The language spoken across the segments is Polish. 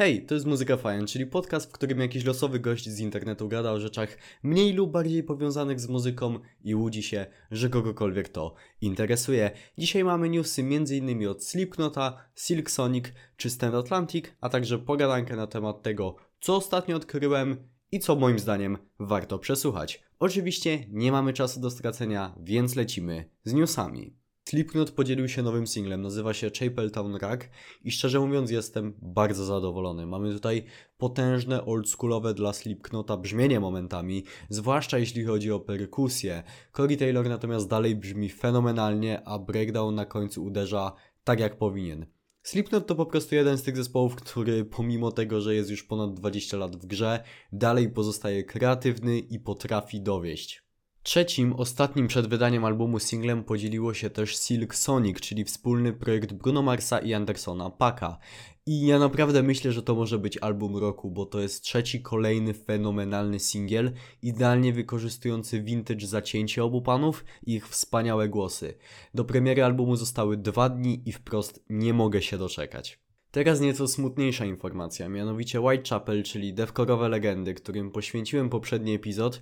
Hej, to jest Muzyka Fajna, czyli podcast, w którym jakiś losowy gość z internetu gada o rzeczach mniej lub bardziej powiązanych z muzyką i łudzi się, że kogokolwiek to interesuje. Dzisiaj mamy newsy m.in. od Slipknota, Silk Sonic czy Stand Atlantic, a także pogadankę na temat tego, co ostatnio odkryłem i co moim zdaniem warto przesłuchać. Oczywiście nie mamy czasu do stracenia, więc lecimy z newsami. Slipknot podzielił się nowym singlem, nazywa się Chapel Town Rock i szczerze mówiąc jestem bardzo zadowolony. Mamy tutaj potężne, oldschoolowe dla Slipknota brzmienie momentami, zwłaszcza jeśli chodzi o perkusję. Corey Taylor natomiast dalej brzmi fenomenalnie, a breakdown na końcu uderza tak jak powinien. Slipknot to po prostu jeden z tych zespołów, który pomimo tego, że jest już ponad 20 lat w grze, dalej pozostaje kreatywny i potrafi dowieść. Trzecim, ostatnim przed wydaniem albumu singlem podzieliło się też Silk Sonic, czyli wspólny projekt Bruno Marsa i Andersona Paka. I ja naprawdę myślę, że to może być album roku, bo to jest trzeci kolejny fenomenalny singiel, idealnie wykorzystujący vintage zacięcie obu panów i ich wspaniałe głosy. Do premiery albumu zostały dwa dni i wprost nie mogę się doczekać. Teraz nieco smutniejsza informacja, mianowicie Whitechapel, czyli devkorowe legendy, którym poświęciłem poprzedni epizod,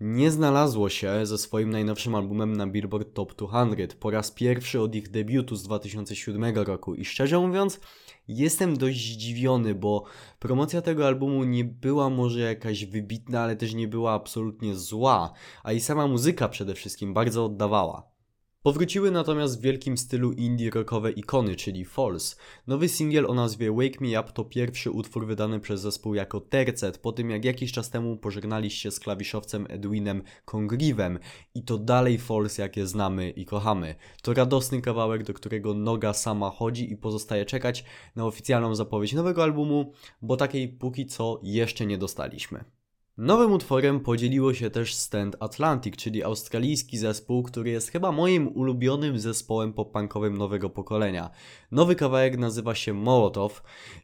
nie znalazło się ze swoim najnowszym albumem na Billboard Top 200 po raz pierwszy od ich debiutu z 2007 roku i szczerze mówiąc jestem dość zdziwiony, bo promocja tego albumu nie była może jakaś wybitna, ale też nie była absolutnie zła, a i sama muzyka przede wszystkim bardzo oddawała. Powróciły natomiast w wielkim stylu indie rockowe ikony, czyli Falls. Nowy singiel o nazwie Wake Me Up to pierwszy utwór wydany przez zespół jako tercet, po tym jak jakiś czas temu pożegnaliście z klawiszowcem Edwinem Congrivem i to dalej Falls jakie znamy i kochamy. To radosny kawałek, do którego noga sama chodzi i pozostaje czekać na oficjalną zapowiedź nowego albumu, bo takiej póki co jeszcze nie dostaliśmy. Nowym utworem podzieliło się też Stand Atlantic, czyli australijski zespół, który jest chyba moim ulubionym zespołem pop-punkowym nowego pokolenia. Nowy kawałek nazywa się Molotov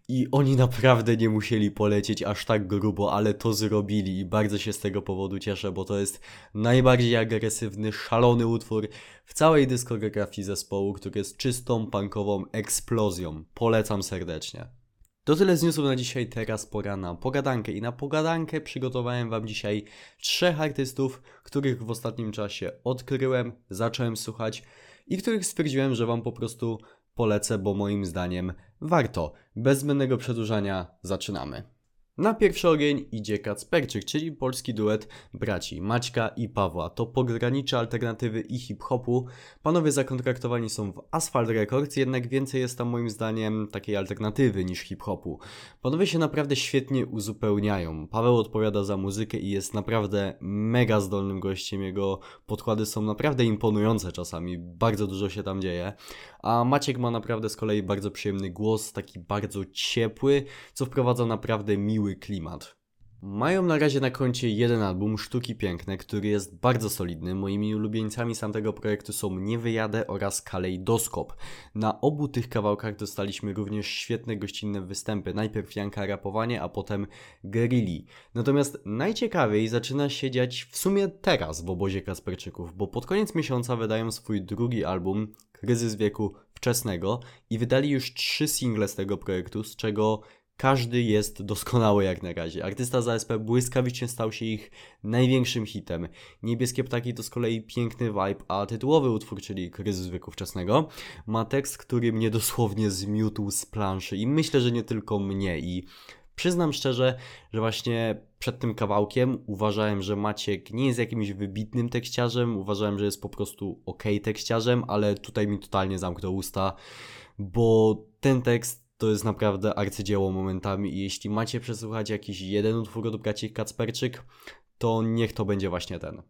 i oni naprawdę nie musieli polecieć aż tak grubo, ale to zrobili i bardzo się z tego powodu cieszę, bo to jest najbardziej agresywny, szalony utwór w całej dyskografii zespołu, który jest czystą punkową eksplozją. Polecam serdecznie. To tyle z newsów na dzisiaj, teraz pora na pogadankę i na pogadankę przygotowałem Wam dzisiaj trzech artystów, których w ostatnim czasie odkryłem, zacząłem słuchać i których stwierdziłem, że Wam po prostu polecę, bo moim zdaniem warto. Bez zbędnego przedłużania zaczynamy. Na pierwszy ogień idzie Kacperczyk, czyli polski duet braci Maćka i Pawła. To pogranicze alternatywy i hip-hopu. Panowie zakontraktowani są w Asphalt Records, jednak więcej jest tam moim zdaniem takiej alternatywy niż hip-hopu. Panowie się naprawdę świetnie uzupełniają. Paweł odpowiada za muzykę i jest naprawdę mega zdolnym gościem. Jego podkłady są naprawdę imponujące czasami, bardzo dużo się tam dzieje. A Maciek ma naprawdę z kolei bardzo przyjemny głos, taki bardzo ciepły, co wprowadza naprawdę miły klimat. Mają na razie na koncie jeden album, Sztuki Piękne, który jest bardzo solidny. Moimi ulubieńcami z tamtego projektu są Nie Wyjadę oraz Kalejdoskop. Na obu tych kawałkach dostaliśmy również świetne gościnne występy. Najpierw Janka Rapowanie, a potem Gerilli. Natomiast najciekawiej zaczyna się dziać w sumie teraz w obozie Kasperczyków, bo pod koniec miesiąca wydają swój drugi album, Kryzys Wieku Wczesnego i wydali już trzy single z tego projektu, z czego każdy jest doskonały jak na razie. Artysta z ASP błyskawicznie stał się ich największym hitem. Niebieskie ptaki to z kolei piękny vibe, a tytułowy utwór, czyli Kryzys wieku wczesnego, ma tekst, który mnie dosłownie zmiótł z planszy i myślę, że nie tylko mnie i Przyznam szczerze, że właśnie przed tym kawałkiem uważałem, że Maciek nie jest jakimś wybitnym tekściarzem, uważałem, że jest po prostu ok tekściarzem, ale tutaj mi totalnie zamknął usta, bo ten tekst to jest naprawdę arcydzieło momentami i jeśli macie przesłuchać jakiś jeden utwór od braci Kacperczyk, to niech to będzie właśnie ten.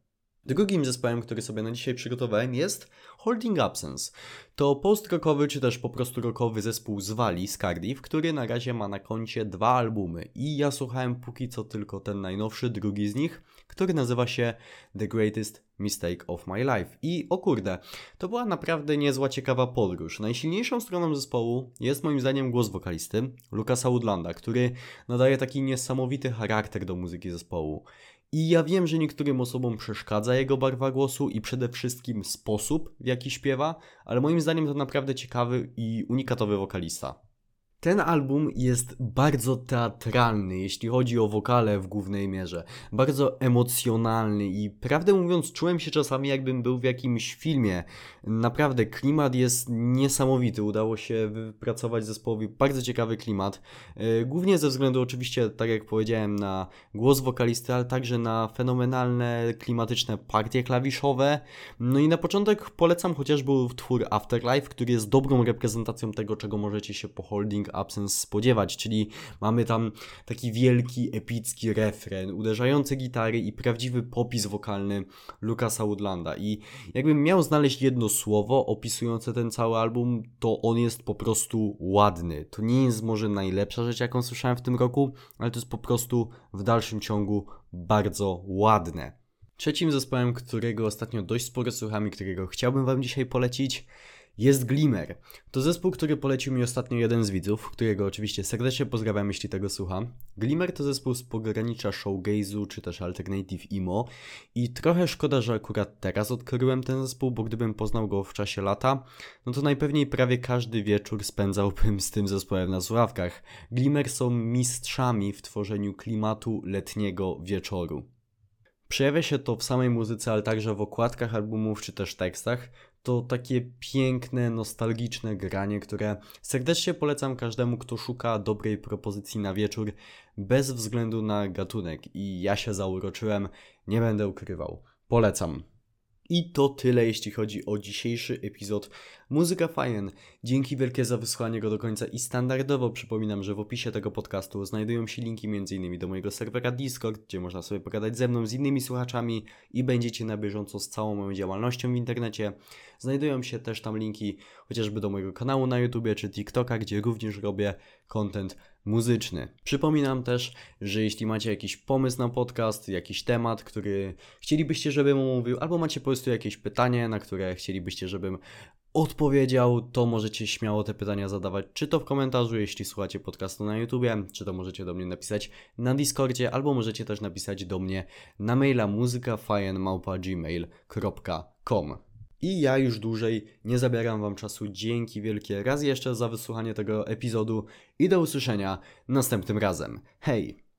Drugim zespołem, który sobie na dzisiaj przygotowałem jest Holding Absence. To post-rockowy czy też po prostu rockowy zespół z Walii, z Cardiff, który na razie ma na koncie dwa albumy i ja słuchałem póki co tylko ten najnowszy, drugi z nich, który nazywa się The Greatest Mistake of My Life. I o kurde, to była naprawdę niezła, ciekawa podróż. Najsilniejszą stroną zespołu jest moim zdaniem głos wokalisty Lukasa Woodlanda, który nadaje taki niesamowity charakter do muzyki zespołu. I ja wiem, że niektórym osobom przeszkadza jego barwa głosu i przede wszystkim sposób, w jaki śpiewa, ale moim zdaniem to naprawdę ciekawy i unikatowy wokalista. Ten album jest bardzo teatralny, jeśli chodzi o wokale w głównej mierze. Bardzo emocjonalny i prawdę mówiąc, czułem się czasami, jakbym był w jakimś filmie. Naprawdę, klimat jest niesamowity. Udało się wypracować zespołowi bardzo ciekawy klimat. Yy, Głównie ze względu, oczywiście, tak jak powiedziałem, na głos wokalisty, ale także na fenomenalne, klimatyczne partie klawiszowe. No i na początek polecam chociażby twór Afterlife, który jest dobrą reprezentacją tego, czego możecie się po Holding Absence spodziewać, czyli mamy tam taki wielki, epicki refren, uderzające gitary i prawdziwy popis wokalny Lucasa Woodlanda. I jakbym miał znaleźć jedno słowo opisujące ten cały album, to on jest po prostu ładny. To nie jest może najlepsza rzecz, jaką słyszałem w tym roku, ale to jest po prostu w dalszym ciągu bardzo ładne. Trzecim zespołem, którego ostatnio dość sporo słucham i którego chciałbym Wam dzisiaj polecić, jest Glimmer. To zespół, który polecił mi ostatnio jeden z widzów, którego oczywiście serdecznie pozdrawiam, jeśli tego słucha. Glimmer to zespół z pogranicza showgaze'u czy też alternative emo i trochę szkoda, że akurat teraz odkryłem ten zespół, bo gdybym poznał go w czasie lata, no to najpewniej prawie każdy wieczór spędzałbym z tym zespołem na słuchawkach. Glimmer są mistrzami w tworzeniu klimatu letniego wieczoru. Przejawia się to w samej muzyce, ale także w okładkach albumów czy też tekstach. To takie piękne, nostalgiczne granie, które serdecznie polecam każdemu, kto szuka dobrej propozycji na wieczór, bez względu na gatunek. I ja się zauroczyłem, nie będę ukrywał. Polecam. I to tyle, jeśli chodzi o dzisiejszy epizod Muzyka Fajn. Dzięki wielkie za wysłanie go do końca i standardowo przypominam, że w opisie tego podcastu znajdują się linki m.in. do mojego serwera Discord, gdzie można sobie pogadać ze mną, z innymi słuchaczami i będziecie na bieżąco z całą moją działalnością w internecie. Znajdują się też tam linki chociażby do mojego kanału na YouTube czy TikToka, gdzie również robię content muzyczny. Przypominam też, że jeśli macie jakiś pomysł na podcast, jakiś temat, który chcielibyście, żebym omówił, albo macie po prostu jakieś pytanie, na które chcielibyście, żebym odpowiedział, to możecie śmiało te pytania zadawać, czy to w komentarzu, jeśli słuchacie podcastu na YouTubie, czy to możecie do mnie napisać na Discordzie, albo możecie też napisać do mnie na maila muzykafajenmałpa.gmail.com i ja już dłużej nie zabieram Wam czasu. Dzięki wielkie raz jeszcze za wysłuchanie tego epizodu i do usłyszenia następnym razem. Hej!